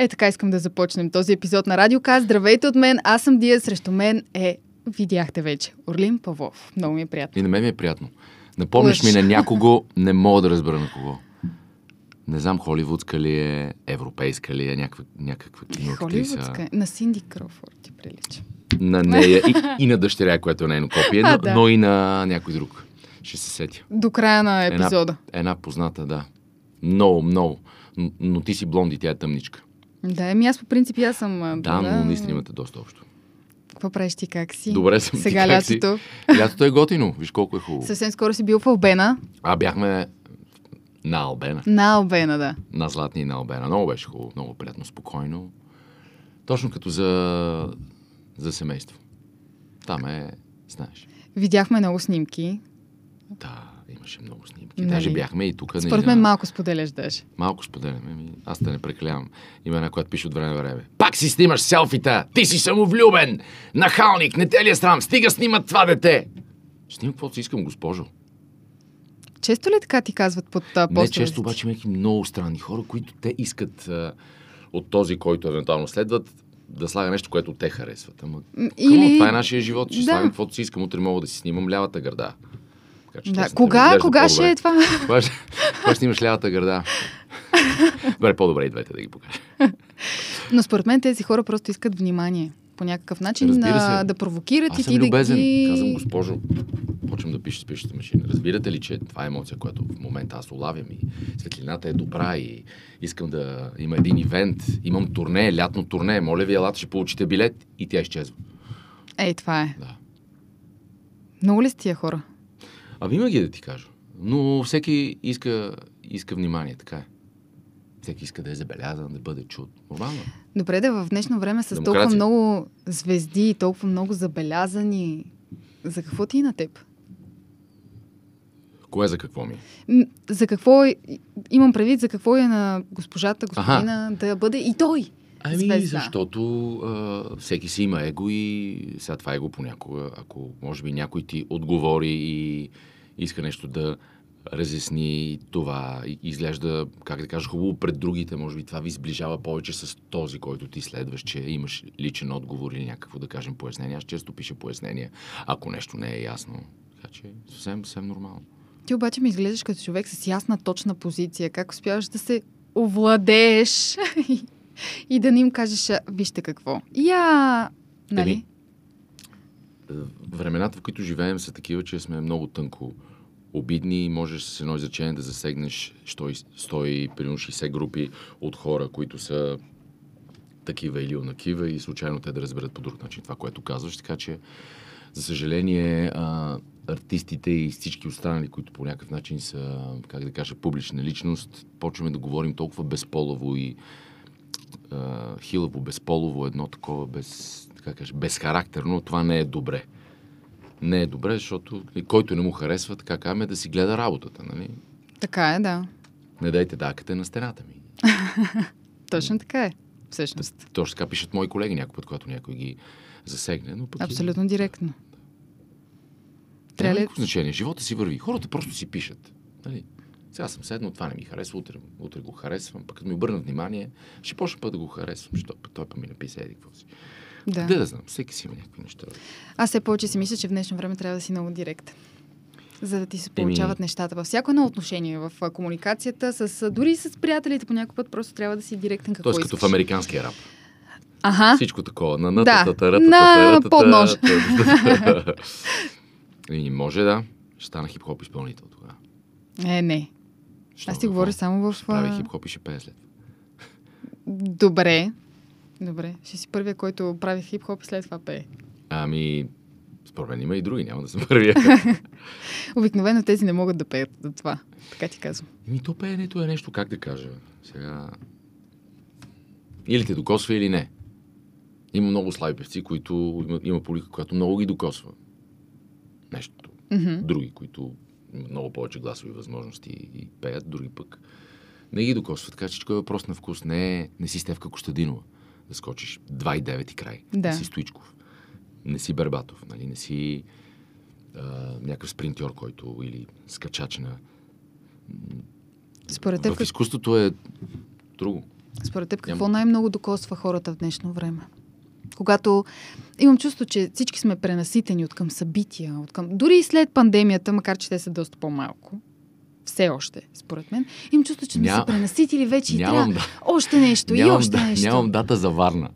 Е, така искам да започнем този епизод на Радиоказ. Здравейте от мен, аз съм Дия, срещу мен е, видяхте вече, Орлин Павлов. Много ми е приятно. И на мен ми е приятно. Напомняш ми на някого, не мога да разбера на кого. Не знам, холивудска ли е, европейска ли е, някаква, някаква киноактриса. Холивудска. е. На Синди Кроуфорд ти прилича. На нея и, и на дъщеря, която е нейно копие, А, но, да. но и на някой друг. Ще се сетя. До края на епизода. Една, една позната, да. Много, много. Но, но ти си блонди, тя е тъмничка. Да, еми аз по принцип аз съм... Да, но наистина имате доста общо. Какво правиш ти, как си? Добре съм. ти Сега си? лятото. Лятото е готино. Виж колко е хубаво. Съвсем скоро си бил в Албена. А бяхме на Албена. На Албена, да. На Златни и на Албена. Много беше хубаво, много приятно, спокойно. Точно като за, за семейство. Там е, знаеш. Видяхме много снимки. Да, имаше много снимки. Нали? Даже бяхме и тук. Според мен малко споделяш даже. Малко споделяме. Ми, аз да не прекалявам. Има една, която пише от време на време. Пак си снимаш селфита! Ти си самовлюбен! Нахалник! Не те ли е срам? Стига снимат това дете! Снимам каквото си искам, госпожо. Често ли така ти казват под а, Не често, обаче има много странни хора, които те искат а, от този, който евентуално следват, да слага нещо, което те харесват. Ама, Или... Или... това е нашия живот. Ще Да. слагам каквото си искам. Утре мога да си снимам лявата гърда. Така, че Да, кога, кога ще е това? Кога ще, кога ще имаш лявата гърда? Добре, по-добре и двете да ги покажа. Но според мен тези хора просто искат внимание. По някакъв начин Разбира се. а, да провокират и Аз съм ти да любезен. ги... Казвам, госпожо, почвам да пиша с пишеща машина. Разбирате ли, че това е емоция, която в момента аз улавям и светлината е добра и искам да има един ивент, имам турне, лятно турне, моля ви, елата, ще получите билет и тя изчезва. Ей, това е. Да. Много ли са тия хора? Ами има ги да ти кажа. Но всеки иска, иска внимание, така е. Всеки иска да е забелязан, да бъде чут. Нормално. е. Добре, да в днешно време с толкова Демокрация. много звезди и толкова много забелязани. За какво ти е на теб? Кое за какво ми? е? За какво е... Имам предвид, за какво е на госпожата, господина, да бъде и той. Ами, звезда. защото а, всеки си има его и сега това его понякога, ако може би някой ти отговори и иска нещо да разясни това, изглежда, как да кажа, хубаво пред другите, може би това ви сближава повече с този, който ти следваш, че имаш личен отговор или някакво, да кажем, пояснение. Аз често пиша пояснения, ако нещо не е ясно. Така че съвсем, съвсем нормално. Ти обаче ми изглеждаш като човек с ясна, точна позиция. Как успяваш да се овладееш и- да не им кажеш, «А, вижте какво. Я... Нали? Еми, Е, времената, в които живеем, са такива, че сме много тънко обидни и можеш с едно изречение да засегнеш 100, 100 примерно 60 групи от хора, които са такива или онакива и случайно те да разберат по друг начин това, което казваш. Така че, за съжаление, а, артистите и всички останали, които по някакъв начин са, как да кажа, публична личност, почваме да говорим толкова безполово и а, хилаво, безполово, едно такова без, как кажа, безхарактерно, това не е добре. Не е добре, защото който не му харесва, така казваме, да си гледа работата, нали? Така е, да. Не дайте дакате на стената ми. Точно така е. Всъщност. Точно така пишат мои колеги някой път, когато някой ги засегне. Но пък Абсолютно директно. Е, Трябва няма ли... никакво значение. Живота си върви. Хората просто си пишат. Нали? Сега съм седнал, това не ми харесва, утре, утре го харесвам. Пък като ми обърнат внимание, ще почна път да го харесвам, защото той пък ми написа еди какво си. Да. Де да знам, всеки си има някакви неща. Аз все повече си мисля, че в днешно време трябва да си много директен. За да ти се получават Еми- нещата във всяко едно отношение, в комуникацията, с, дори с приятелите по някой път просто трябва да си директен какво Тоест като искаш. в американския рап. Ага. Всичко такова. На Да, натата, на поднож. И може да. Ще стана хип-хоп изпълнител тогава. Е, не. Що, Аз ти говоря само в... Прави хип-хоп и ще пее след. Добре. Добре. Ще си първия, който прави хип-хоп и след това пее. Ами, според мен има и други, няма да съм първия. Обикновено тези не могат да пеят за това. Така ти казвам. Еми, то пеенето е нещо, как да кажа. Сега... Или те докосва, или не. Има много слаби певци, които има, има публика, която много ги докосва. Нещо. Мгм. Други, които много повече гласови възможности и пеят, други пък не ги докосват. Така че е въпрос на вкус. Не, е- не си Стевка Костадинова да скочиш 2,9 и край. Да. Не си Стоичков. Не си Бербатов. Нали? Не си а, някакъв спринтьор, който или скачач на... Според теб, В изкуството е друго. Според теб, какво Няма- най-много докосва хората в днешно време? Когато имам чувство, че всички сме пренаситени от към събития, от към... дори и след пандемията, макар че те са доста по-малко, все още, според мен, имам чувство, че сме Ня- се пренаситили вече и Нямам, трябва да, още нещо, и нямам, още да, нещо. нямам дата за Варна.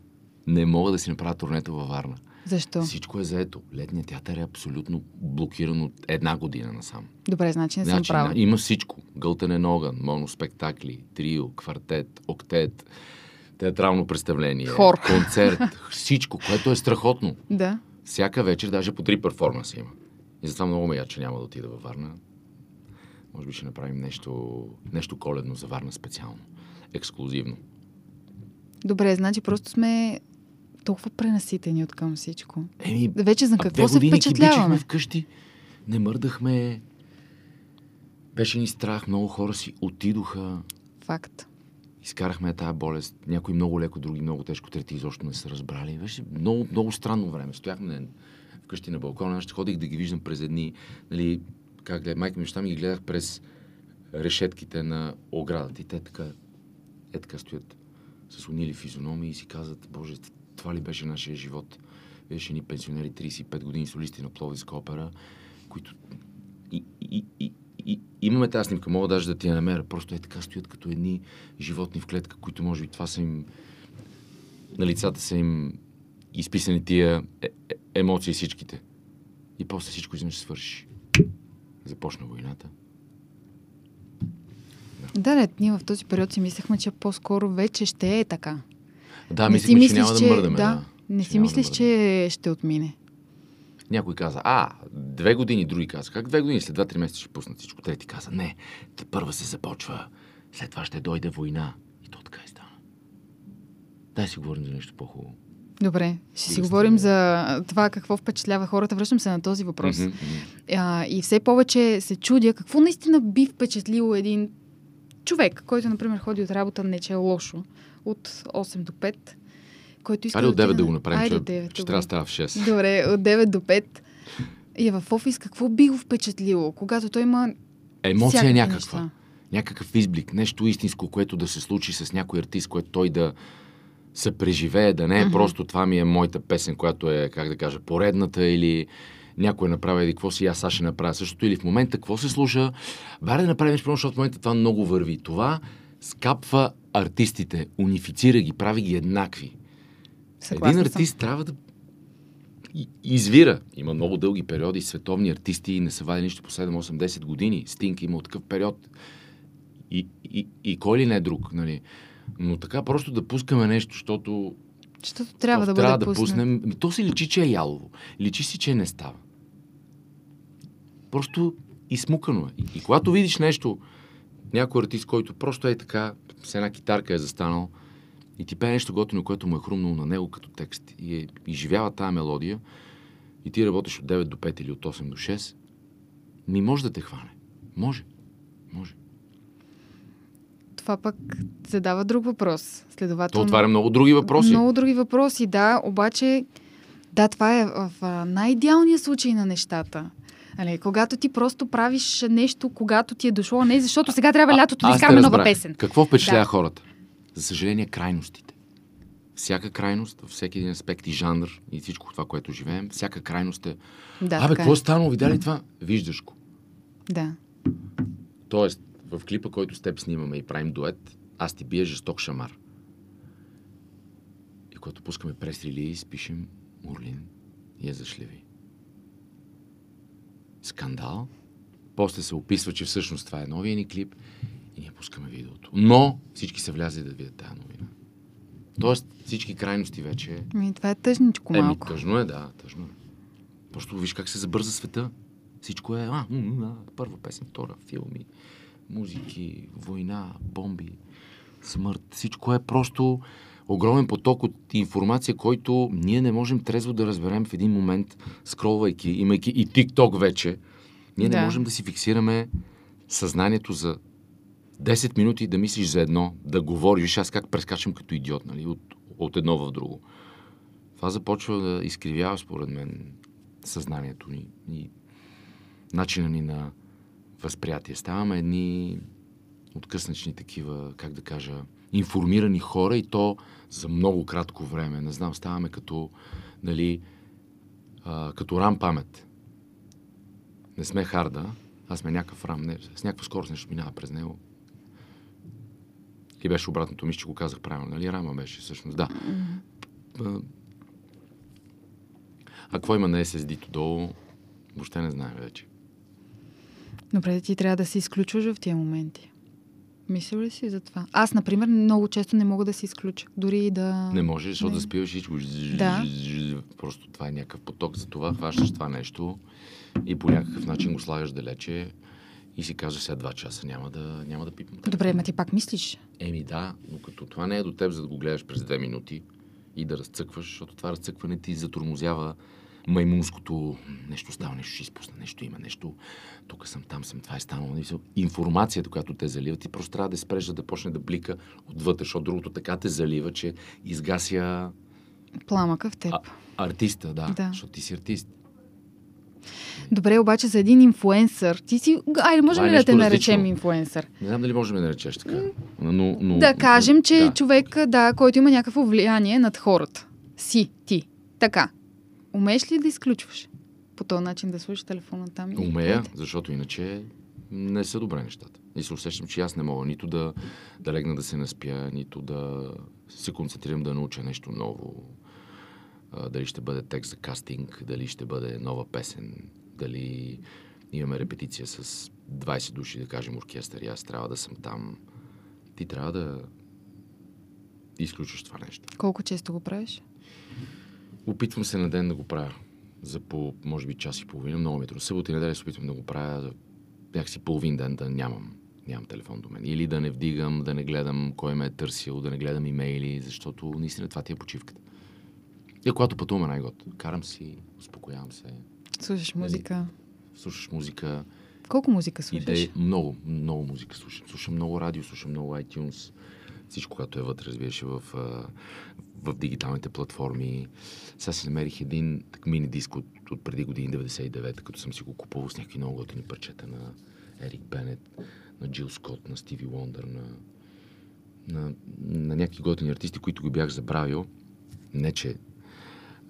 Не мога да си направя турнето във Варна. Защо? Всичко е заето. Летният театър е абсолютно блокиран от една година насам. Добре, значи не съм Значи, права. има всичко. Гълтенен огън, моноспектакли, трио, квартет, октет, театрално представление, Хор. концерт, всичко, което е страхотно. Да. Всяка вечер даже по три перформанса има. И затова много ме я, че няма да отида във Варна. Може би ще направим нещо, нещо коледно за Варна специално. Ексклюзивно. Добре, значи просто сме толкова пренаситени от към всичко. Еми, Вече за какво се впечатляваме? вкъщи, не мърдахме. Беше ни страх, много хора си отидоха. Факт. Изкарахме тая болест. Някои много леко, други много тежко, трети изобщо не са разбрали. Беше много, много странно време. Стояхме вкъщи на балкона, аз ще ходих да ги виждам през едни, нали, как глед, майка ми, ми ги гледах през решетките на оградата. И те така, е така стоят с унили физиономии и си казват, Боже, това ли беше нашия живот? Беше ни пенсионери 35 години солисти на Пловдивска опера, които и, и, и, имаме тази снимка, мога даже да ти я намеря. Просто е така стоят като едни животни в клетка, които може би това са им... На лицата са им изписани тия е, е, емоции всичките. И после всичко изведнъж свърши. Започна войната. Да, не, ние в този период си мислехме, че по-скоро вече ще е така. Да, мислихме, че няма да мърдаме. да, Да, не си да мислиш, мърдаме. че ще отмине. Някой каза, а, две години, други каза, как две години, след два-три месеца ще пуснат всичко. Трети каза, не, те първа се започва, след това ще дойде война. И то така и стана. Дай си говорим за нещо по-хубаво. Добре, ще си говорим за това какво впечатлява хората. Връщам се на този въпрос. Мгм. А, и все повече се чудя какво наистина би впечатлило един човек, който, например, ходи от работа, не че е лошо, от 8 до 5, който иска Айде от 9 отиде да на- го направим, Айде, защото 9, ще трябва да става в 6. Добре, от 9 до 5. И е в офис, какво би го впечатлило, когато той има Емоция е някаква. неща? Някакъв изблик, нещо истинско, което да се случи с някой артист, което той да се преживее, да не е Мгм. просто това ми е моята песен, която е, как да кажа, поредната или някой направи еди какво си, аз сега ще направя същото. Или в момента какво се слуша, баре да направим нещо, защото в момента това много върви. Това скапва артистите, унифицира ги, прави ги еднакви. Съгласна Един артист трябва да извира. Има много дълги периоди, световни артисти не са вадили нищо по 7, 8, 10 години. Стинг има такъв период. И, и, и кой ли не е друг, нали? Но така просто да пускаме нещо, защото съм. Защото трябва да бъде трябва да пуснем. Ми, То си личи, че е ялово. Личи си, че не става. Просто измукано е. И, и когато видиш нещо, някой артист, който просто е така, с една китарка е застанал и ти пее нещо готино, което му е хрумнало на него като текст и е, изживява тази мелодия и ти работиш от 9 до 5 или от 8 до 6, ми може да те хване. Може. Може. Това пък задава друг въпрос. То Следователно. отваря много други въпроси. Много други въпроси, да. Обаче, да, това е в, най-идеалния случай на нещата. Нали, когато ти просто правиш нещо, когато ти е дошло, не защото сега трябва лятото да изкараме нова песен. Какво впечатлява Да. хората? За съжаление, крайностите. Всяка крайност, във всеки един аспект и жанр и всичко това, което живеем, всяка крайност е. Да, Абе, какво е. станало? Видя ли това? Виждаш го. Да. Тоест, в клипа, който с теб снимаме и правим дует, аз ти бия жесток шамар. И когато пускаме прес релиз, пишем Урлин и я зашлеви. Скандал. После се описва, че всъщност това е новия ни клип и ние пускаме видеото. Но всички са влязли да видят тази новина. Тоест, всички крайности вече... Ми, това е тъжничко Еми, малко. тъжно е, да, тъжно е. Просто виж как се забърза света. Всичко е, а, м, м, а, първа песен, втора, филми, музики, война, бомби, смърт. Всичко е просто огромен поток от информация, който ние не можем трезво да разберем в един момент, скролвайки, имайки и TikTok вече. Ние Да. не можем да си фиксираме съзнанието за 10 минути да мислиш за едно, да говориш. Аз как прескачам като идиот, нали, от, от едно в друго. Това започва да изкривява, според мен, съзнанието ни и начина ни на възприятие. Ставаме едни откъснечни такива, как да кажа, информирани хора и то за много кратко време. Не знам, ставаме като, нали, а, като рам памет. Не сме харда, а сме някакъв рам. Не, с някаква скорост нещо минава през него. И беше обратното, мисля, че го казах правилно. Нали? Рама беше всъщност. Да. А, а какво има на SSD-то долу, въобще не знаем вече. Добре, ти трябва да се изключваш в тия моменти. Мислил ли си за това? Аз, например, много често не мога да се изключа. Дори и да... Не може, защото Не. да спиваш всичко. Да. Просто това е някакъв поток. За това хващаш това нещо и по някакъв начин го слагаш далече и си казваш сега два часа няма да, няма да пипам. Добре, ма ти пак мислиш. Еми да, но като това не е до теб, за да го гледаш през две минути и да разцъкваш, защото това разцъкване ти затормозява маймунското нещо става, нещо ще изпусна, нещо има, нещо тук съм, там съм, това е станало. Информацията, която те залива, ти просто трябва да спреш, за да почне да блика отвътре, защото другото така те залива, че изгася Пламъка в теб. а, артиста, да, Да. защото ти си артист. Добре, обаче за един инфуенсър, ти си... Айде, можем е ли да те наречем различно. инфуенсър? Не знам дали можем да наречеш така. Но, но, Да кажем, че да. човек, да, който има някакво влияние над хората. Си, ти. Така. Умееш ли да изключваш? По този начин да слушаш телефона там? и- Умея, защото иначе не са добре нещата. И се усещам, че аз не мога нито да, да легна да се наспя, нито да се концентрирам да науча нещо ново. Дали ще бъде текст за кастинг, дали ще бъде нова песен, дали имаме репетиция с 20 души, да кажем, оркестър и аз трябва да съм там. Ти трябва да изключиш това нещо. Колко често го правиш? Опитвам се на ден да го правя. За по, може би, час и половина. Много ми е трудно. Събота и неделя се опитвам да го правя някакси половин ден да нямам, нямам телефон до мен. Или да не вдигам, да не гледам кой ме е търсил, да не гледам имейли, защото наистина това ти е почивката. И когато пътуваме най-год, карам си, успокоявам се, Слушаш музика. слушаш музика, Колко музика слушаш? идеи, много, много музика слушам. Слушам много радио, слушам много iTunes, всичко, което е вътре, разбираш, в, а, в дигиталните платформи. Сега си намерих един так, мини диск от, от преди години, 99-та, като съм си го купувал с някакви много готини парчета на Ерик Бенет, на Джил Скот, на Стиви Лондър, на, на, на някакви готини артисти, които го бях забравил. Не, че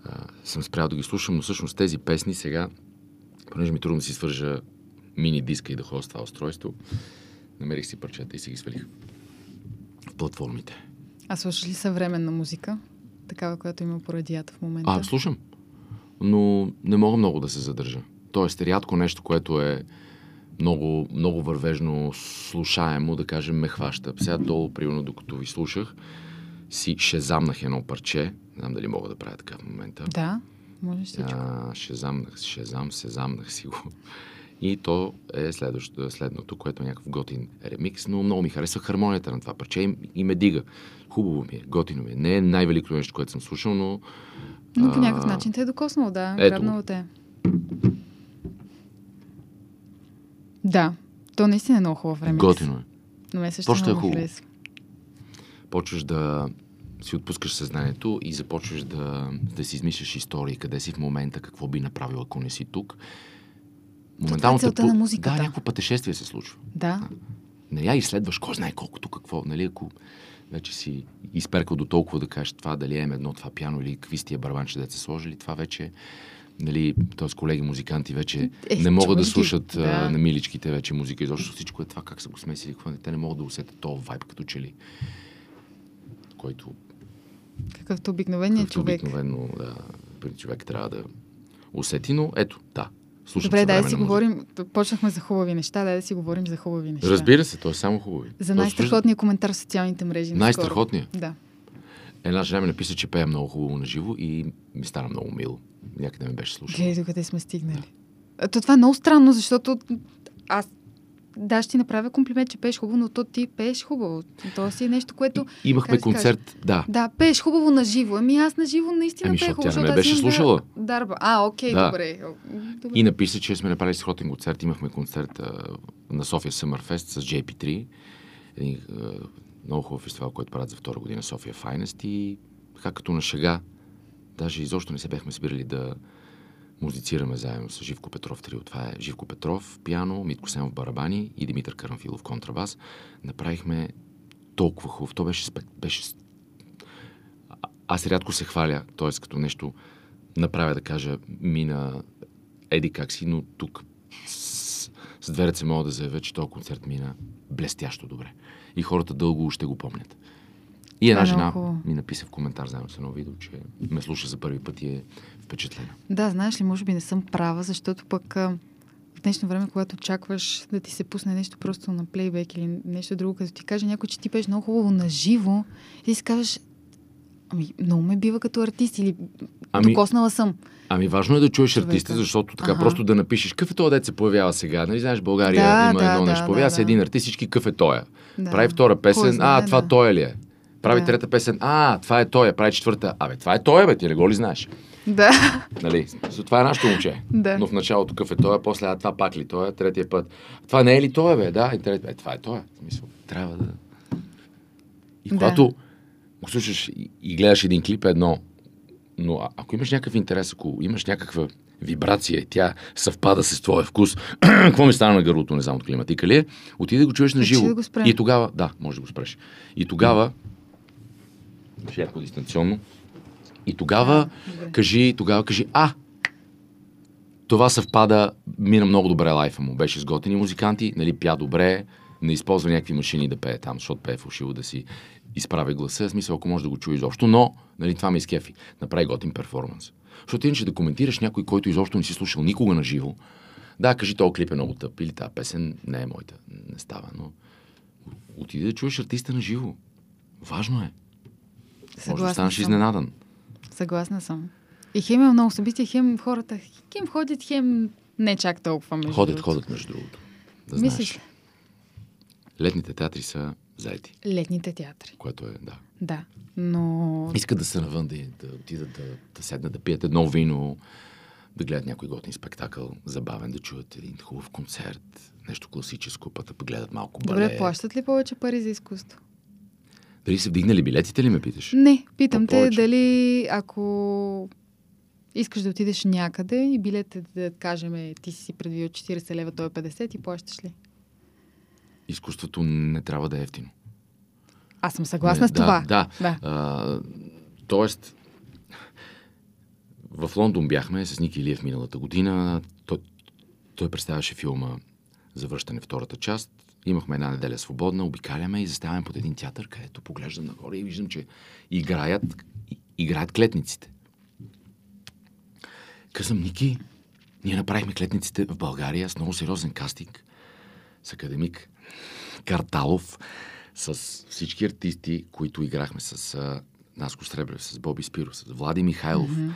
а, съм спрял да ги слушам, но всъщност тези песни сега, понеже ми е трудно да си свържа мини диска и да ходя с това устройство, намерих си парчета и си ги свалих в платформите. А слушаш ли съвременна музика? Такава, която има по радията в момента? А, слушам. Но не мога много да се задържа. Тоест, рядко нещо, което е много, много вървежно слушаемо, да кажем, ме хваща. Сега долу, примерно, докато ви слушах, си шезамнах едно парче. Не знам дали мога да правя така в момента. Да, можеш всичко. А, шезамнах, шезам, сезамнах си го. И то е следващото, следното, което е някакъв готин ремикс, но много ми харесва хармонията на това парче и, и ме дига. Хубаво ми е, готино ми е. Не е най-великото нещо, което съм слушал, но Но по а, някакъв начин те е докоснал, да. ето Грабнало те. Да, то наистина е много хубав време. готино е. Но ме също Просто е хубаво. харесва. Почваш да си отпускаш съзнанието и започваш да, да си измисляш истории, къде си в момента, какво би направил, ако не си тук. това е целта на музиката. Да, някакво пътешествие се случва. Да. Не я изследваш кой знае колкото какво, нали, ако вече си изперкал до толкова да кажеш това дали е едно това пяно или какви сте тия барабанче да са сложили, това вече нали, т.е. колеги музиканти вече Е, не могат да слушат да. а, на миличките вече музика. Изобщо всичко е това, как са го смесили, какво не. Те не могат да усетят този вайб, като че ли, който Какъвто обикновеният човек. обикновено да, при човек трябва да усети, но ето, да. Слушам Добре, дай да си музика. говорим. Почнахме за хубави неща, дай да си говорим за хубави неща. Разбира се, то е само хубаво. За най-страхотния коментар в социалните мрежи. Най-страхотния? Да. Една жена ми написа, че пея много хубаво на живо и ми стана много мило. Някъде ме беше слушал. Гледай докъде сме стигнали. А, То това е много странно, защото аз да, ще ти направя комплимент, че пееш хубаво, но то ти пееш хубаво. То си е нещо, което... И, имахме концерт, да. Да, пееш хубаво на живо. Ами аз на живо наистина Ами, пея хубаво. тя не ме беше слушала. Да, дарба. А, окей, Да. добре. Добре. И написа, че сме направили сходен концерт. Имахме концерт а, на София Summerfest с JP3. Един а, много хубав фестивал, който правят за втора година София Finest. И така като на шега, даже изобщо не се бяхме събирали да музицираме заедно с Живко Петров трио. Това е Живко Петров, пиано, Митко Сенов барабани и Димитър Карамфилов контрабас. Направихме толкова хубаво. То беше, беше... Аз рядко се хваля, т.е. като нещо направя да кажа мина еди как си, но тук с, с две ръце мога да заявя, че този концерт мина блестящо добре. И хората дълго ще го помнят. И една е жена ми написа в коментар заедно с едно видео, че ме слуша за първи път и е впечатлена. Да, знаеш ли, може би не съм права, защото пък а, в днешно време, когато очакваш да ти се пусне нещо просто на плейбек или нещо друго, като ти каже някой, че ти пееш много хубаво на живо, и ти си кажеш, ами много ме бива като артист или Ами- докоснала съм. Ами важно е да чуеш Човека. артиста, защото така Аха. просто да напишеш какъв е този дет се появява сега. Нали знаеш, България Да, има да, едно да, нещо. да, Появява се да. един артист, всички какъв е тоя. Да. Прави втора песен, Кой а, знае, това да. той ли е? Прави Да. трета песен, а, това е той, прави четвърта. Абе, това е той, бе, ти не го ли знаеш? Да, Нали? Това е нашето момче. Да. Но в началото какъв е той, после а, това пак ли той, е, третия път. Това не е ли той, бе, да? И третия, е, това е той. В смисъл, трябва да... И Да. когато го слушаш и, и гледаш един клип, е едно. Но а- ако имаш някакъв интерес, ако имаш някаква вибрация и тя съвпада с твоя вкус, какво ми стана на гърлото, не знам от климатика ли е, отиди да го чуеш на Значи живо. да го спрем. И тогава, да, може да го спреш. И тогава, широко дистанционно, и тогава кажи, тогава кажи, а, това съвпада, мина много добре лайфа му. Беше с готини музиканти, нали, пя добре, не използва някакви машини да пее там, защото пее фалшиво да си изправя гласа. В смисъл, ако може да го чуе изобщо, но нали, това ме изкефи. Направи готин перформанс. Защото иначе да коментираш някой, който изобщо не си слушал никога на живо, да, кажи, този клип е много тъп или тази песен не е моята, не става, но отиди да чуеш артиста на живо. Важно е. Може да съгласна станеш съм. изненадан. Съгласна съм. И хем има много събития, хем хората, хем ходят, хем не чак толкова между Ходят, другото. ходят, между другото. Да Мислиш знаеш. ли? Летните театри са заети, Летните театри. което е, да. Да. Но Искат да се навън, да, да отидат да, да седнат, да пият едно вино, да гледат някой готин спектакъл, забавен, да чуят един хубав концерт, нещо класическо, път да гледат малко балет. добре, плащат ли повече пари за изкуство? Дали са вдигнали билетите ли ме питаш? Не, питам те дали ако искаш да отидеш някъде и билет е, да кажем, е, ти си предвидил 40 лева, той е 50 и плащаш ли? Изкуството не трябва да е ефтино. Аз съм съгласна Не, с това. Да, да. А, тоест, в Лондон бяхме с Ники Илиев миналата година. Той, той представяше филма Завръщане втората част. Имахме една неделя свободна, обикаляме и заставаме под един театър, където поглеждам нагоре и виждам, че играят, играят клетниците. Казвам, Ники, ние направихме клетниците в България с много сериозен кастинг. С академик Карталов, с всички артисти, които играхме с а, Наско Сребрев, с Боби Спиров, с Влади Михайлов, mm-hmm.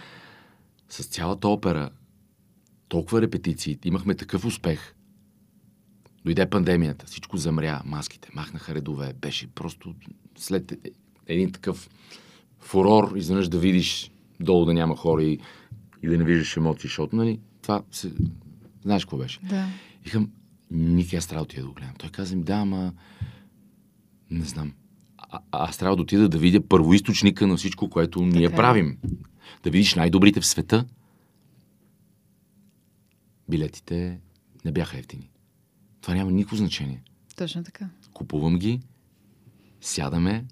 с цялата опера, толкова репетиции, имахме такъв успех. Дойде пандемията, всичко замря, маските, махнаха редове, беше просто след един такъв фурор, изведнъж да видиш долу да няма хора и, и да не виждаш емоции, защото, нали, това се... Знаеш какво беше? Да. Викам, Ники, аз трябва да отида да го гледам. Той каза ми, да, ама... Не знам. А, аз трябва да отида да видя първоисточника на всичко, което ние Така е. правим. Да видиш най-добрите в света. Билетите не бяха ефтини. Това няма никакво значение. Точно така. Купувам ги, сядаме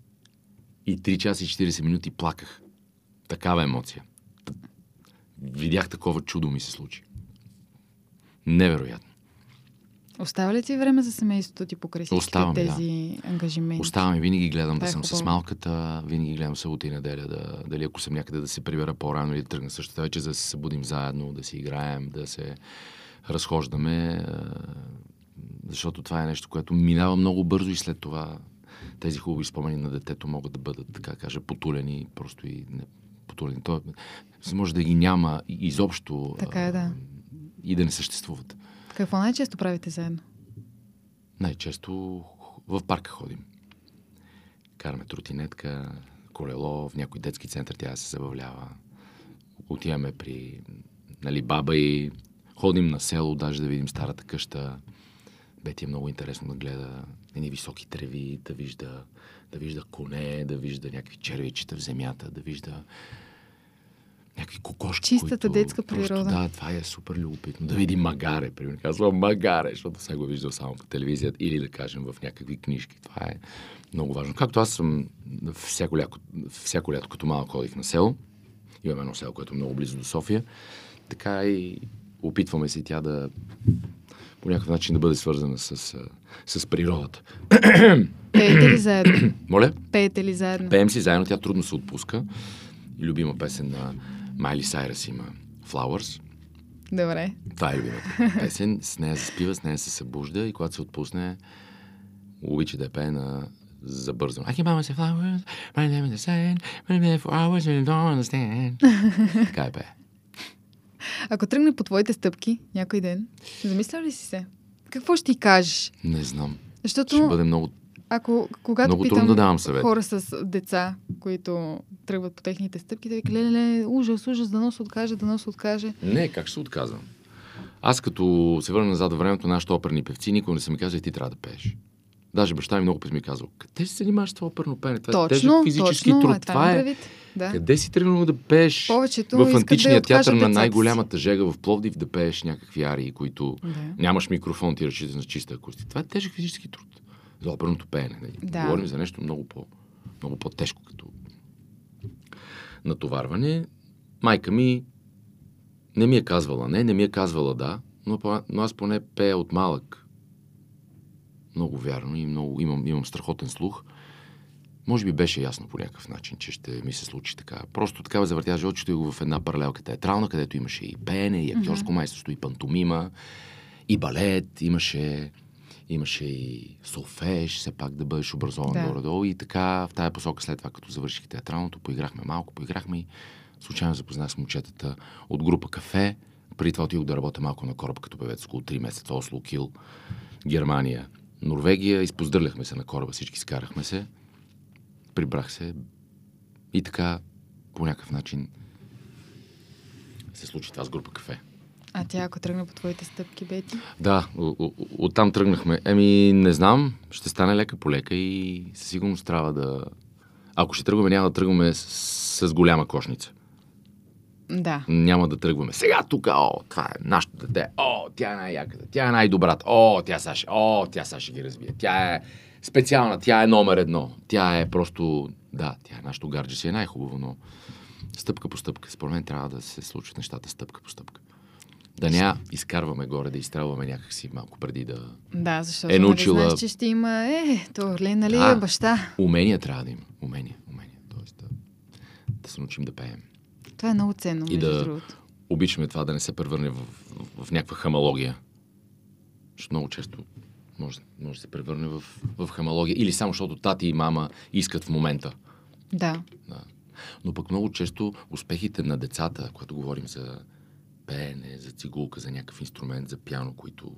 и 3 часа и 40 минути плаках. Такава емоция. Видях такова чудо ми се случи. Невероятно. Остава ли ти време за семейството ти покрай всички Оставам, да. тези ангажименти? Оставам и винаги гледам Това да е съм с хубаво. малката, винаги гледам събота и неделя, да, дали ако съм някъде да се прибера по-рано или да тръгна същата вече, за да се събудим заедно, да си играем, да се разхождаме, защото това е нещо, което минава много бързо и след това тези хубави спомени на детето могат да бъдат, така кажа, потулени, просто и не, потулени. То, може да ги няма изобщо Така е, да. и да не съществуват. Какво най-често правите заедно? Най-често в парка ходим. Караме тротинетка, колело, в някой детски център тя се забавлява. Отиваме при нали, баба и ходим на село, даже да видим старата къща. Бети е много интересно да гледа едни високи треви, да вижда, да вижда коне, да вижда някакви червичета в земята, да вижда някакви кокошки. Чистата които детска просто, природа. Да, това е супер любопитно. Да види магаре, примерно. Казвам магаре, защото сега го е виждал само по телевизията или да кажем в някакви книжки. Това е много важно. Както аз съм всяко лято, всяко лято като малък ходих на село. Имаме едно село, което е много близо до София. Така и опитваме се тя да по някакъв начин да бъде свързана с, с природата. Пеете ли заедно? Моля? Пеете ли заедно? Пеем си заедно, тя трудно се отпуска. И любима песен на Майли Сайрас има Flowers. Добре. Това е любимата песен. С нея заспива, с нея се събужда и когато се отпусне, обича да пее на забързано. I buy myself flowers, my name is the sun, my name for hours and you don't understand. така е пее. Ако тръгне по твоите стъпки някой ден, замислял ли си се? Какво ще ти кажеш? Не знам. Защото Ще бъде много... ако когато Много питам да давам съвет. хора с деца, които тръгват по техните стъпки, да ви леле, ужас, ужас, да нос откаже, да нос откаже. Не, как ще се отказвам? Аз като се върна назад във времето, нашите оперни певци, никой не са ми казали, ти трябва да пееш. Даже баща ми много път ми е казал, къде се занимаваш с това оперно пеене? Това е тежък Точно, физически точно, труд. е, това е. Да. Къде си тръгнал да пееш Повечето в античния да театър на най-голямата жега в Пловдив да пееш някакви арии, които Да. нямаш микрофон, ти разчиташ на чиста акустика. Това е тежък физически труд. За оперното пеене. Нали? Да. Говорим за нещо много, по, много по-тежко като натоварване. Майка ми не ми е казвала не, не ми е казвала да, но, но аз поне пея от малък. Много вярно и много, имам, имам страхотен слух. Може би беше ясно по някакъв начин, че ще ми се случи така. Просто така завъртя живот, че го в една паралелка театрална, където имаше и пеене, и актьорско майсторство, и пантомима, и балет, имаше, имаше и солфеж, все пак да бъдеш образован Да. да. горе-долу. И така в тая посока след това, като завърших театралното, поиграхме малко, поиграхме и случайно запознах с момчетата от група Кафе. Преди това отидох да работя малко на кораб като певец около 3 месеца. Осло, Кил, Германия, Норвегия. Изпоздърляхме се на кораба, всички скарахме се. Прибрах се и така по някакъв начин се случи с група Кафе. А тя, ако тръгне по твоите стъпки, Бети? Да, оттам тръгнахме. Еми, не знам, ще стане лека по лека и със сигурност трябва да... Ако ще тръгваме, няма да тръгваме с, с голяма кошница. Да. Няма да тръгваме. Сега тук, о, това е нашето дете. О, тя е най-яката. Тя е най-добрата. О, тя ще, о, тя ще ги разбие. Тя е специална, тя е номер едно. Тя е просто, да, тя е нашето гарджи си е най-хубаво, но стъпка по стъпка. Според мен трябва да се случат нещата стъпка по стъпка. Да не я изкарваме горе, да изстрелваме някакси малко преди да... Да, защото Е нали научила- знаеш, че ще има, е, то нали, е баща. Умения трябва да има. Умения, умения. Тоест да, да се научим да пеем. Това е много ценно, И да- другото. обичаме това да не се превърне в, в, в някаква хамалогия. Защото много често може, може да се превърне в, в хамалогия. Или само защото тати и мама искат в момента. Да. Да. Но пък много често успехите на децата, когато говорим за пеене, за цигулка, за някакъв инструмент, за пяно, които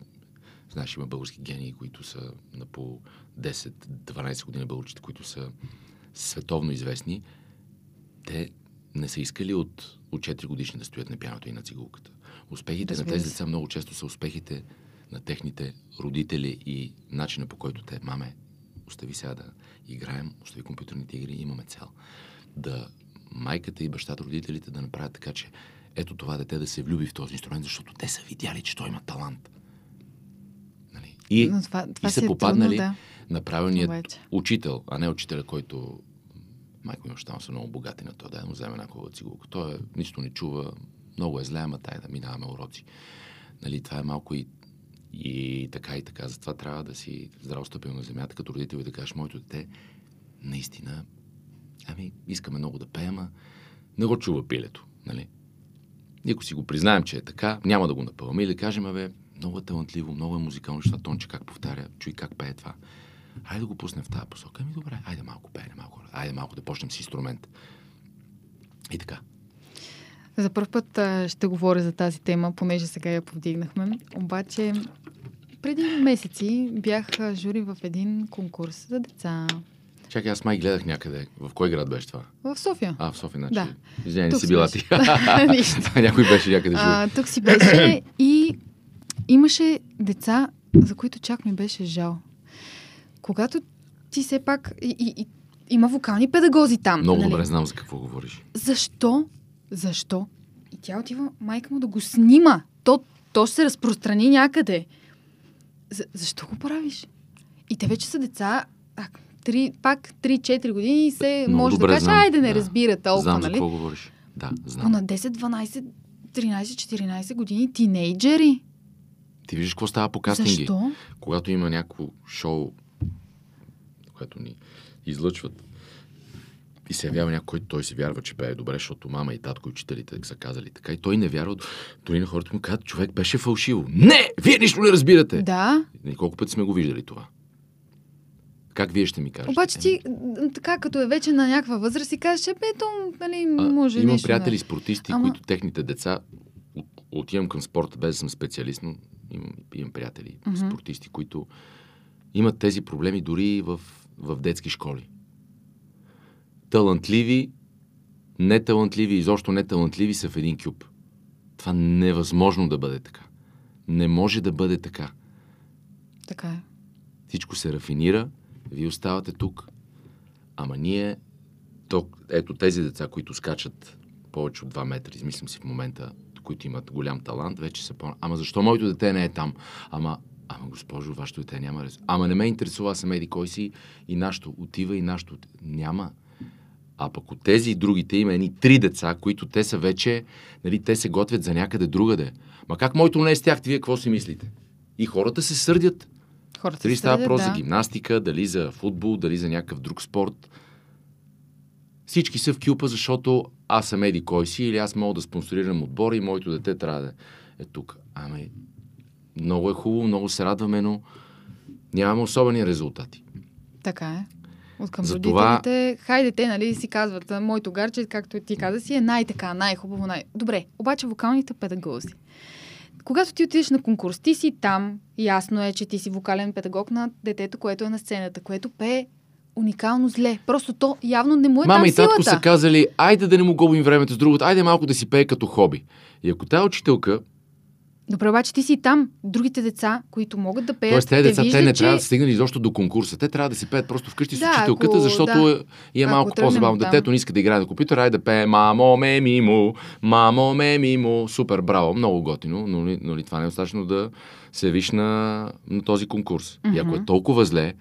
знаеш, има български гении, които са на по 10-12 години българчета, които са световно известни, те не са искали от, от 4 годишни да стоят на пяното и на цигулката. Успехите Разбира на тези деца много често са успехите на техните родители и начина по който те, маме, остави сега да играем, остави компютърните игри, имаме цел. Да майката и бащата, родителите да направят така, че ето това дете да се влюби в този инструмент, защото те са видяли, че той има талант. Нали? И, Но това, това и са е попаднали трудно, да. на правилният Обаче. учител, а не учителя, който майко ми баща са много богати на това, да му вземе една хубава цигулка. Той е, нищо не чува, много е зле, ама тай да минаваме уроци. Нали, това е малко и, и така и така. Затова трябва да си здраво стъпил на земята, като родител и да кажеш, моето дете наистина, ами, искаме много да пеем, а не го чува пилето. Нали? И ако си го признаем, че е така, няма да го напълваме или да кажем, абе, много е талантливо, много е музикално, защото тонче как повтаря, чуй как пее това. Айде да го пуснем в тази посока. Ами добре, айде малко пеене, малко, айде малко да почнем с инструмент. И така. За първ път а, ще говоря за тази тема, понеже сега я повдигнахме. Обаче, преди месеци бях жури в един конкурс за деца Чакай, аз май гледах някъде. В кой град беше това? в София. А, в София, значи. Да. Извинявай, не си била ти. Някой беше някъде жури. А, тук си беше и имаше деца, за които чак ми беше жал. Когато ти все пак... И, и, и, има вокални педагози там. Много нали? добре знам за какво говориш. Защо Защо? И тя отива майка му да го снима. То, то ще се разпространи някъде. За, защо го правиш? И те вече са деца, а, три, пак 3-4 години и се Много може да добре каже, знам. айде не Да. разбира толкова, Знам нали? какво говориш. Да, Но знам. на 10, 12, 13, 14 години тинейджери. Ти виждаш какво става по кастинги. Защо? Когато има някакво шоу, което ни излъчват, и се явява някой, който той си вярва, че пее добре, защото мама и татко и учителите са казали така. И той не вярва. Дори на хората му казват, човек беше фалшиво. Не! Вие нищо не разбирате! Да, И колко пъти сме го виждали това? Как вие ще ми кажете? обаче ти, така като е вече на някаква възраст, си казваш, че бе, то, нали, А, може имам нещо приятели да... спортисти, Ама- които техните деца от- отивам към спорта, без да съм специалист, но имам, имам приятели Мгм. спортисти, които имат тези проблеми дори и в, в детски школи. Талантливи, неталантливи, изобщо неталантливи са в един кюб. Това невъзможно да бъде така. Не може да бъде така. Така е. Всичко се рафинира, вие оставате тук. Ама ние, то, ето тези деца, които скачат повече от 2 метра, измислям си в момента, които имат голям талант, вече са по... Ама защо моето дете не е там? Ама, ама госпожо, вашето дете няма. Ама не ме интересува, аз съм еди кой си и нашето отива и нашето... Няма. А пък от тези и другите има едни три деца, които те са вече, нали, те се готвят за някъде другаде. Ма как моето не е с тях, вие какво си мислите? И хората се сърдят. Хората Дали става въпрос за да. гимнастика, дали за футбол, дали за някакъв друг спорт. Всички са в кюпа, защото аз съм еди кой си или аз мога да спонсорирам отбора и моето дете трябва да е тук. Ами, много е хубаво, много се радваме, но нямаме особени резултати. Така е. От към Затова- родителите, хайде те, нали, си казват, «А, моето гарче, както ти каза си, е най-така, най-хубаво, най... Добре, обаче вокалните педагози. Когато ти отидеш на конкурс, ти си там, ясно е, че ти си вокален педагог на детето, което е на сцената, което пее уникално зле. Просто то явно не му е Мама там и татко силата. са казали, айде да не му губим времето с другото, айде малко да си пее като хоби. И ако тая учителка, Добре, обаче ти си там. Другите деца, които могат да пеят, т.е. тези деца, те виждат, не че... трябва да стигнали изобщо до конкурса. Те трябва да си пеят просто вкъщи с Да, учителката, ако- защото да. е, е малко по-забавно. оттам. Детето не иска да играе на компютър, айде да пее мамо, ме, мимо, мамо, ме, мимо. Супер, браво, много готино, но, ли- но ли това не е достатъчно да се явиш на, на този конкурс. И ако е толкова зле,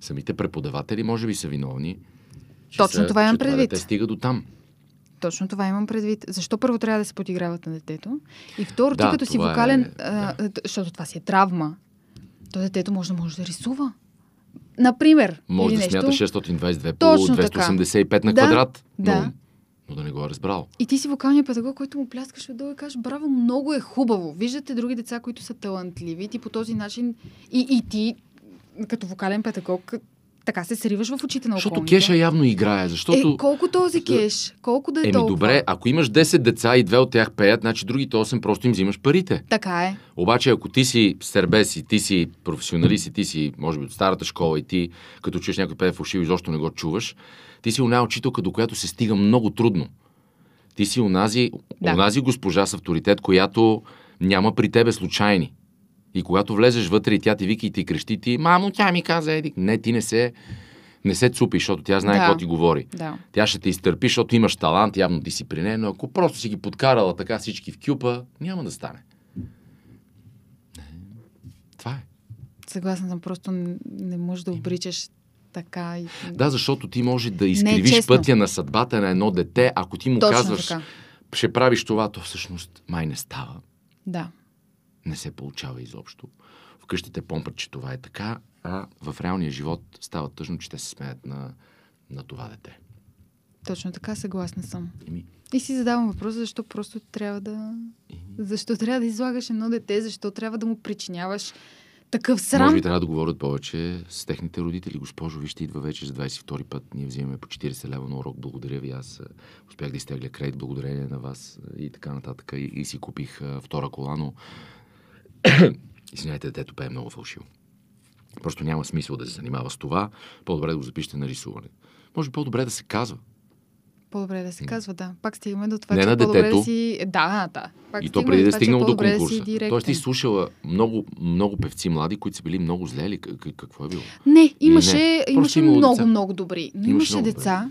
самите преподаватели може би са виновни. Точно са- това имам предвид. дете стига до там. Точно това имам предвид. Защо първо трябва да се подиграват на детето? И второ, Да, ти като си е- вокален, да. а, защото това си е травма, то детето може да може да рисува. Например. Може да нещо. смята 622 по Точно така. 285 на Да, квадрат, да. но, но да не го е разбрал. И ти си вокалният педагог, който му пляскаш отдолу и кажеш, браво, много е хубаво. Виждате други деца, които са талантливи. Ти по този начин и, и ти, като вокален педагог, така се сриваш в очите на Защото околните. Кеша явно играе, защото... Е, колко този кеш? Колко да е Еми толкова? добре, ако имаш 10 деца и две от тях пеят, значи другите 8 просто им взимаш парите. Така е. Обаче ако ти си сърбес и ти си професионалист и ти си, може би, от старата школа и ти, като чуеш някой пее фалшиво, изобщо не го чуваш, ти си оная учителка, до която се стига много трудно. Ти си онази, Да. онази госпожа с авторитет, която няма при тебе случайни. И когато влезеш вътре и тя ти вика и ти крещи, ти, мамо, тя ми каза, еди. Не, ти не се, не се цупи, защото тя знае Да. какво ти говори. Да. Тя ще те изтърпи, защото имаш талант, явно ти си при нея, но ако просто си ги подкарала така всички в кюпа, няма да стане. Не, Това е. Съгласна съм, просто не можеш да обричаш така. И... Да, защото ти може да Не изкривиш честно. пътя на съдбата на едно дете, ако ти му Точно казваш, така. ще правиш това, то всъщност май не става. Да. Не се получава изобщо. Вкъщи те помпат, че това е така, а в реалния живот става тъжно, че те се смеят на, на това дете. Точно така, съгласна съм. Еми, И си задавам въпроса, защо просто трябва да... Защо трябва да излагаш едно дете, защо трябва да му причиняваш такъв срам? Може би трябва да говорят повече с техните родители. Госпожо, вижте, идва вече за 22 път. Ние взимаме по 40 лева на урок. Благодаря ви. Аз успях да изтегля кредит благодарение на вас и така нататък. И, и си купих а, втора кола, но Извинявайте, детето пее много фалшиво. Просто няма смисъл да се занимава с това. По-добре да го запишете на рисуване. Може по-добре да се казва. По-добре да се казва, да. Пак стигаме до това, Не че на по-добре детето. да си... Да, да. Пак и то преди да това, че стигнал до да конкурса. директен. Тоест ти слушала много, много певци млади, които са били много зле или как- какво е било? Не, имаше, не. Просто имаше имало много, деца. много добри. Но Имаше имаше много деца,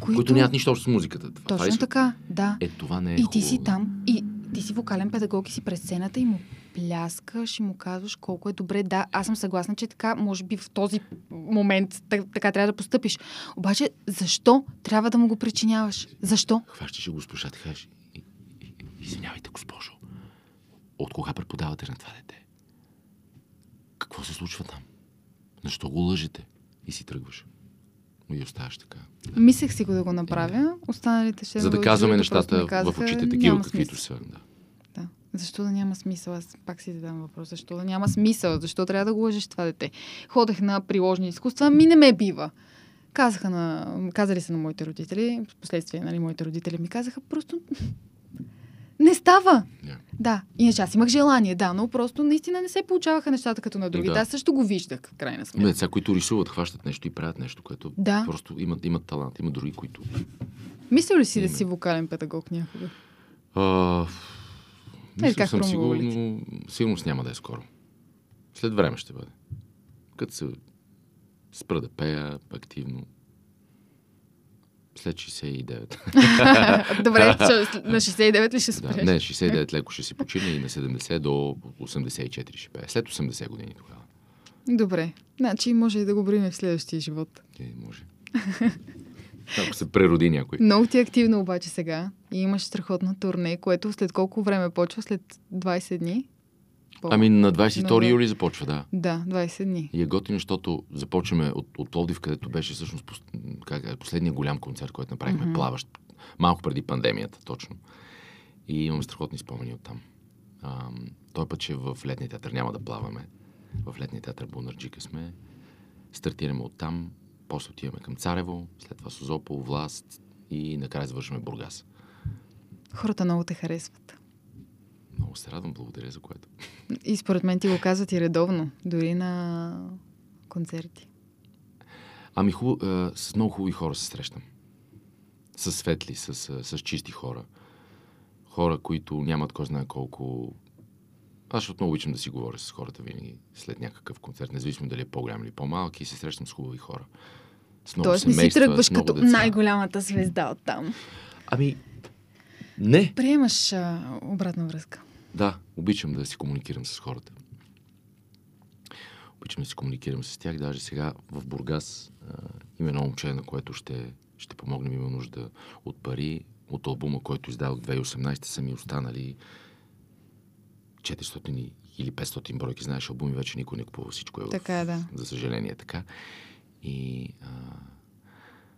които... които нямат нищо общо с музиката. Това, това Точно ли- така, да. Е, това не е И ти си хубаво. там, и ти си вокален педагог и си през сцената и му пляскаш и му казваш колко е добре. Да, аз съм съгласна, че така, може би в този момент так- така трябва да постъпиш. Обаче, защо трябва да му го причиняваш? Защо? Хващаше госпожа и кажеш, «И- и- извинявайте, госпожо, от кога преподавате на това дете? Какво се случва там? Защо го лъжете? И си тръгваш. И оставаш така. Мислех си го да го направя. Останалите ще За да казваме нещата казаха, в очите такива, каквито са. Да. Да. Защо да няма смисъл? Аз пак си задавам въпрос. Защо да няма смисъл? Защо трябва да го лъжеш това дете? Ходех на приложни изкуства, ми не ме бива. Казаха на, казали са на моите родители, в последствие, нали, моите родители ми казаха, просто не става. Yeah. Да, иначе аз имах желание, да, но просто наистина не се получаваха нещата като на другите. Да. Аз също го виждах, в крайна сметка. деца, които рисуват, хващат нещо и правят нещо, което Да. просто имат, имат талант. Има други, които... Мислил ли си да Има. си вокален педагог някога? Е, мисля как съм си го, промовалите? но сигурност няма да е скоро. След време ще бъде. Като се спра да пея активно. След 69. Добре, на 69 ли ще да, спреш? не, 69 леко ще си почина и на 70 до 84 ще пея. След 80 години тогава. Добре. Значи може и да го бриме в следващия живот. Е, може. Ако се прероди някой. Много ти е активно обаче сега и имаш страхотно турне, което след колко време почва? След 20 дни? По- Ами на 22 На- юли започва, да. Да, 20 дни. И е готино, защото започваме от, от Пловдив, където беше всъщност пос, как, е, последния голям концерт, който направихме, mm-hmm. плаващ, малко преди пандемията, точно. И имам страхотни спомени от там. Ам, той път, че в летния театър няма да плаваме. В летния театър Бунарджика сме. Стартираме от там, после отиваме към Царево, след това Созопол, Власт и накрая завършваме Бургас. Хората много те харесват. Много се радвам, благодаря за което. И според мен ти го казват и редовно, дори на концерти. Ами хубаво, а, с много хубави хора се срещам. С светли, с, а, с чисти хора. Хора, които нямат кой знае колко... Аз защото много обичам да си говоря с хората винаги след някакъв концерт, независимо дали е по-голям или по-малък, и се срещам с хубави хора. С много Тоест не си тръгваш като деца. най-голямата звезда от там. Ами, не. Приемаш а, обратна връзка. Да, обичам да си комуникирам с хората. Обичам да си комуникирам с тях. Даже сега в Бургас а, има едно момче, на което ще, ще помогнем. Има нужда от пари. От албума, който издадох 2018, са ми останали 400 и- или 500 бройки. Знаеш, албуми вече никой не купува. Всичко е в- Така е, да. За съжаление така. И а,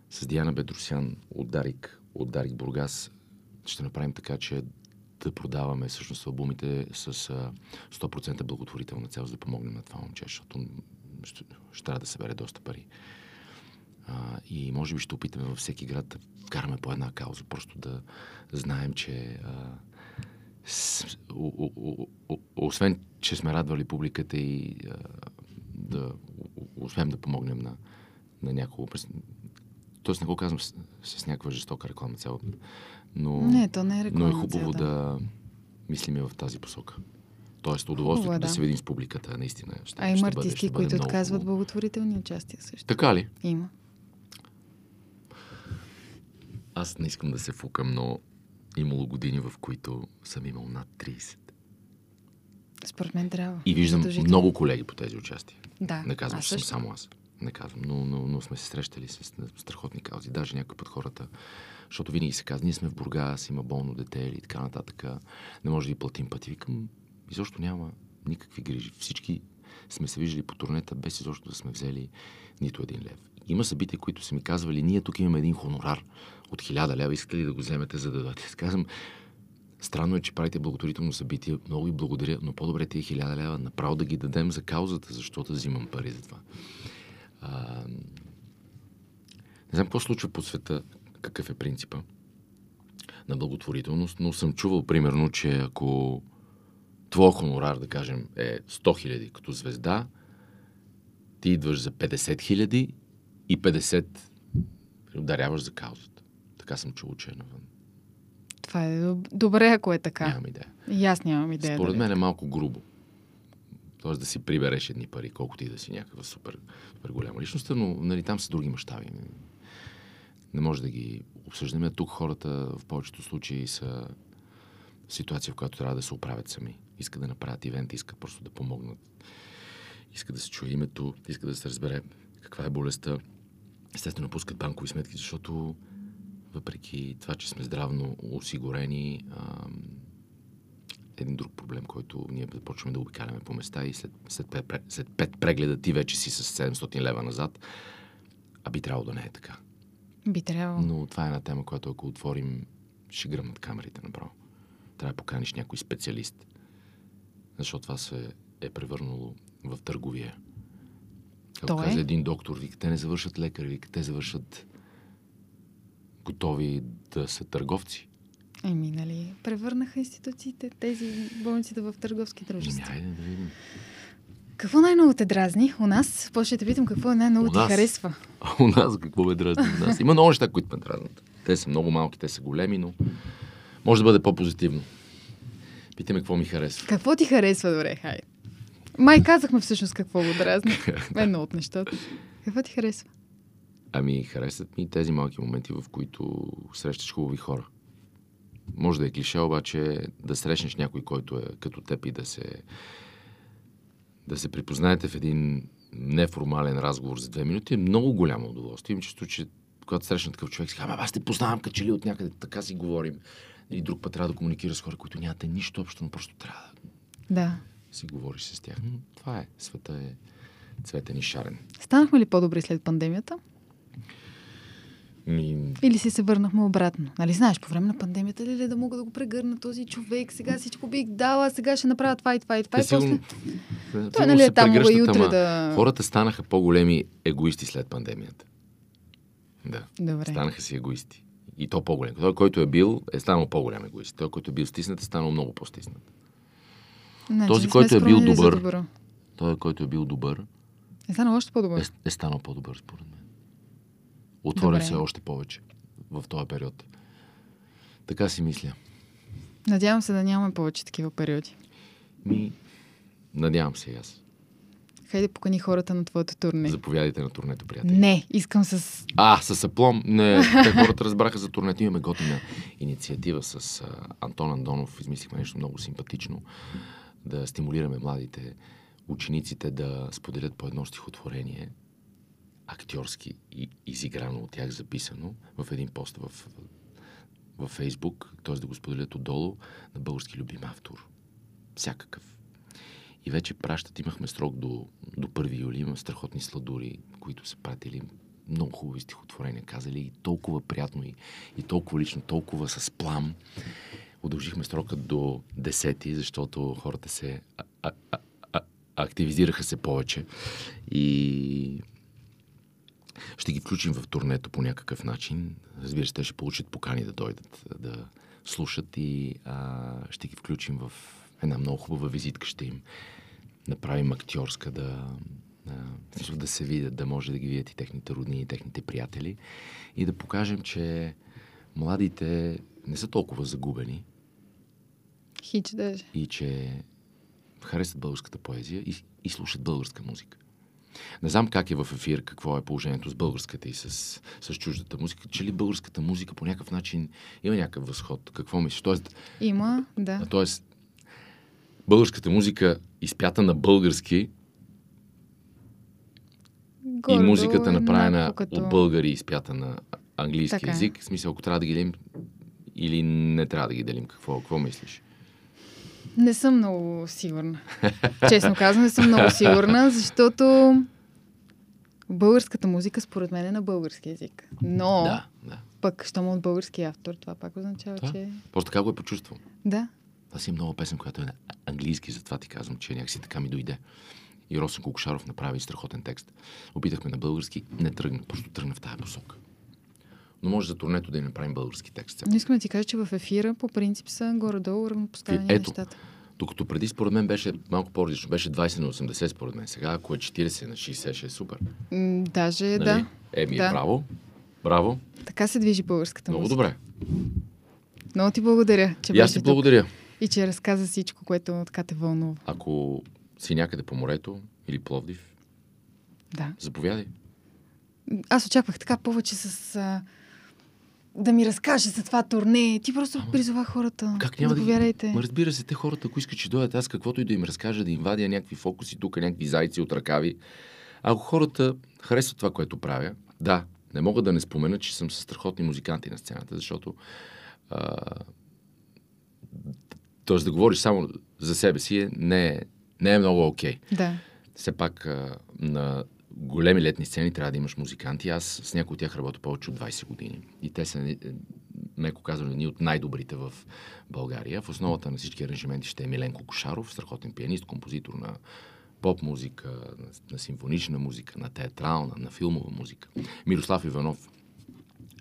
с Диана Бедросян от Дарик, от Дарик Бургас ще направим така, че да продаваме всъщност албумите с а, 100% благотворителна цел, за да помогнем на това момче, защото ще, ще трябва да събере доста пари. А, и може би ще опитаме във всеки град да вкараме по една кауза, просто да знаем, че а, с, о, о, о, о, освен, че сме радвали публиката и а, да успеем да помогнем на, на някого. Тоест не го казвам с, с някаква жестока рекламна цел, но, Не, то не е но е реклама. хубаво да мислиме в тази посока. Тоест удоволствието Хубаво е, да. да. се видим с публиката, наистина. Ще, А ще има бъде, артисти, ще бъде които много отказват хубаво. благотворителни участия също. Така ли? Има. Аз не искам да се фукам, но имало години, в които съм имал над 30. Според мен трябва. И виждам Задължително. много колеги по тези участия. Да. Не казвам, аз че съм само аз. Не казвам, но, но, но сме се срещали с страхотни каузи. Даже някои път хората, защото винаги се казва, ние сме в Бургас, има болно дете или така нататък. Не може да ги платим пъти. Викам, изобщо няма никакви грижи. Всички сме се виждали по турнета, без изобщо да сме взели нито един лев. Има събития, които са ми казвали, ние тук имаме един хонорар от хиляда лева, искате ли да го вземете, за да дойдете? Аз Казвам, Странно е, че правите благотворително събитие. Много ви благодаря, но по-добре тия хиляда лева направо да ги дадем за каузата, защото взимам пари за това. А, не знам какво случва по света, какъв е принципа на благотворителност, но съм чувал примерно, че ако твой хонорар, да кажем, е 100 хиляди като звезда, ти идваш за 50 хиляди и 50 ударяваш за каузата. Така съм чул, че е навън. Това е доб- добре, ако е така. Нямам идея. И аз нямам идея. Според дали мен е малко грубо. Тоест да си прибереш едни пари, колкото и да си някаква супер, супер голяма личност, но нали, там са други мащаби. не може да ги обсъждаме. Тук хората в повечето случаи са в ситуация, в която трябва да се оправят сами. Искат да направят ивент, искат просто да помогнат. Искат да се чуе името, искат да се разбере каква е болестта. Естествено, пускат банкови сметки, защото въпреки това, че сме здравно осигурени, ам, един друг проблем, който ние започваме да обикаляме по места и след, след, пет, след пет прегледа ти вече си с 700 лева назад, а би трябвало да не е така. Би трябвало. Но това е една тема, която ако отворим, ще гръмнат камерите направо. Трябва да поканиш някой специалист. Защото това се е превърнало в търговия. Както То е. каза един доктор, вика, те не завършат лекари, вика, те завършат готови да са търговци. Еми, нали, превърнаха институциите, тези болниците в търговски Ами, дружества. айде да видим. Какво най-много те дразни у нас? После ще те питам какво най-много У ти харесва. А у нас какво ме дразни? У нас има много неща, които ме дразнят. Те са много малки, те са големи, но може да бъде по-позитивно. Питаме какво ми харесва. Какво ти харесва, добре, хай. Май казахме всъщност какво го дразни. Едно от нещата. Какво ти харесва? Ами, харесват ми тези малки моменти, в които срещаш хубави хора. Може да е клише, обаче да срещнеш някой, който е като теб и да се да се припознаете в един неформален разговор за две минути е много голямо удоволствие. Имам чувство, че когато срещна такъв човек, си ама аз те познавам като че ли от някъде, така си говорим. И друг път трябва да комуникираш с хора, които нямате нищо общо, но просто трябва да Да. Си говориш с тях. Това е. Света е цветен и шарен. Станахме ли по-добри след пандемията? Ми, Или си се върнахме обратно? Нали знаеш, по време на пандемията ли да мога да го прегърна този човек, сега всичко бих дала, сега ще направя това и това и това. Те И после... сигурно- Той сигурно нали е там, мога и утре да... Хората станаха по-големи егоисти след пандемията. Да. Добре. Станаха си егоисти. И то по-голем. Той, който е бил, е станал по-голям егоист. Той, който е бил стиснат, е станал много по-стиснат. Този, не сме който е бил добър. Той, който е бил добър, Е станал още по-добър. е, е станал по-добър, според мен. Добре. се още повече в този период. Така си мисля. Надявам се да нямаме повече такива периоди. Ми, надявам се и аз. Хайде покани хората на твоето турне. Заповядайте на турнето, приятели. Не, искам с... А, с аплом. Не, те хората разбраха за турнето. Имаме готина инициатива с а, Антон Андонов. Измислихме нещо много симпатично. Да стимулираме младите учениците да споделят по едно стихотворение, актьорски и изиграно от тях записано, в един пост в, в Фейсбук, т.е. да го споделят отдолу на български любим автор. Всякакъв. И вече пращат, имахме срок до, до 1 юли, имам страхотни сладури, които са пратили много хубави стихотворения, казали и толкова приятно и, и толкова лично, толкова с плам. Удължихме срока до 10, защото хората се а, а, а, активизираха се повече. И ще ги включим в турнето по някакъв начин. Разбира се, те ще получат покани да дойдат да слушат и а, ще ги включим в една много хубава визитка. Ще им направим актьорска да, а, да се видят, да може да ги видят и техните роднини, и техните приятели и да покажем, че младите не са толкова загубени Хич даже. и че харесват българската поезия и, и слушат българска музика. Не знам как е в ефир, какво е положението с българската и с, с чуждата музика. Че ли българската музика по някакъв начин има някакъв възход? Какво мислиш? Тоест, Има, да. тоест българската музика изпята на български и Горе-долу музиката е направена като- от българи изпята на английски Така е. язик. В смисъл, ако трябва да ги делим или не трябва да ги делим, какво, какво мислиш? Не съм много сигурна. Честно казвам, не съм много сигурна, защото българската музика според мен е на български язик. Но Да, да. пък, щом от български автор, това пак означава, Да. че... Просто така го е почувствал. Да. Аз имам много песен, която е на английски, затова ти казвам, че някакси така ми дойде. И Росен Кокшаров направи страхотен текст. Опитахме на български, не тръгна, просто тръгна в тази посока. Но може за турнето да и направим български текст. Но искам да ти кажа, че в ефира по принцип са горе-долу равнопоставени Ето. нещата. Докато преди, според мен, беше малко по-различно. Беше 20 на 80, според мен. Сега, ако е 40 на 60, ще е супер. М, Даже, Нали? да. Еми, Да. браво. Браво. Така се движи българската Много музика. добре. Много ти благодаря, че И аз беше ти тук благодаря. и че разказа всичко, което така те вълнува. Ако си някъде по морето или Пловдив, Да. заповядай. Аз очаквах така повече с а, да ми разкаже за това турне. Ти просто Ама, призова хората. Как няма Заповядайте. да ги... Ма разбира се, те хората, ако искат, че дойдат аз каквото и да им разкажа, да им вадя някакви фокуси, тук някакви зайци от ръкави. Ако хората харесват това, което правя, да, не мога да не спомена, че съм със страхотни музиканти на сцената, защото а, т.е. да говориш само за себе си е, не, е, не е много окей. Okay. Да. Все пак а, на големи летни сцени трябва да имаш музиканти. Аз с някои от тях работя повече от 20 години. И те са, е, меко казано, едни от най-добрите в България. В основата на всички аранжименти ще е Миленко Кошаров, страхотен пианист, композитор на поп музика, на, на симфонична музика, на театрална, на филмова музика. Мирослав Иванов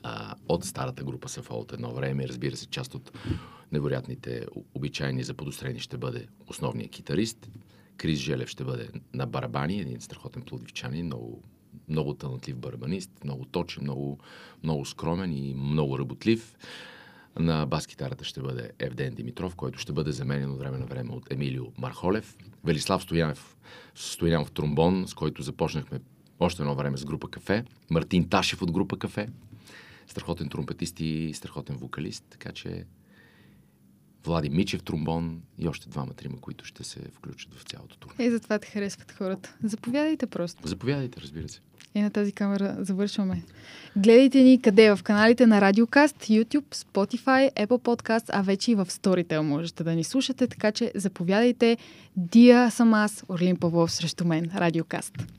а, от старата група Сафо от едно време, разбира се, част от невероятните обичайни за подострени ще бъде основният китарист. Крис Желев ще бъде на барабани, един страхотен плодивчанин, много, много талантлив барабанист, много точен, много, много скромен и много работлив. На бас-китарата ще бъде Евден Димитров, който ще бъде заменен от време на време от Емилио Мархолев. Велислав Стоянов, Стоянов тромбон, с който започнахме още едно време с група Кафе. Мартин Ташев от група Кафе. Страхотен тромпетист и страхотен вокалист. Така че Влади Мичев тромбон и още двама-трима, които ще се включат в цялото турне. Е, затова те харесват хората. Заповядайте просто. Заповядайте, разбира се. И на тази камера завършваме. Гледайте ни къде? В каналите на Радиокаст, YouTube, Spotify, Apple Podcast, а вече и в Storytel можете да ни слушате, така че заповядайте. Дия съм аз, Орлин Павлов срещу мен. Радиокаст.